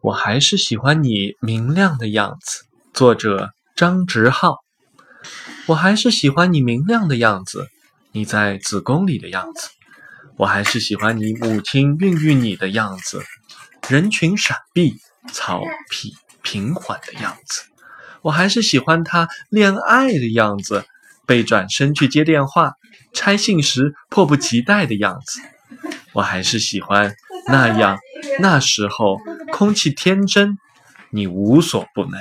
我还是喜欢你明亮的样子。作者张直浩。我还是喜欢你明亮的样子，你在子宫里的样子。我还是喜欢你母亲孕育你的样子，人群闪避、草皮平缓的样子。我还是喜欢他恋爱的样子，被转身去接电话、拆信时迫不及待的样子。我还是喜欢那样，那时候空气天真，你无所不能。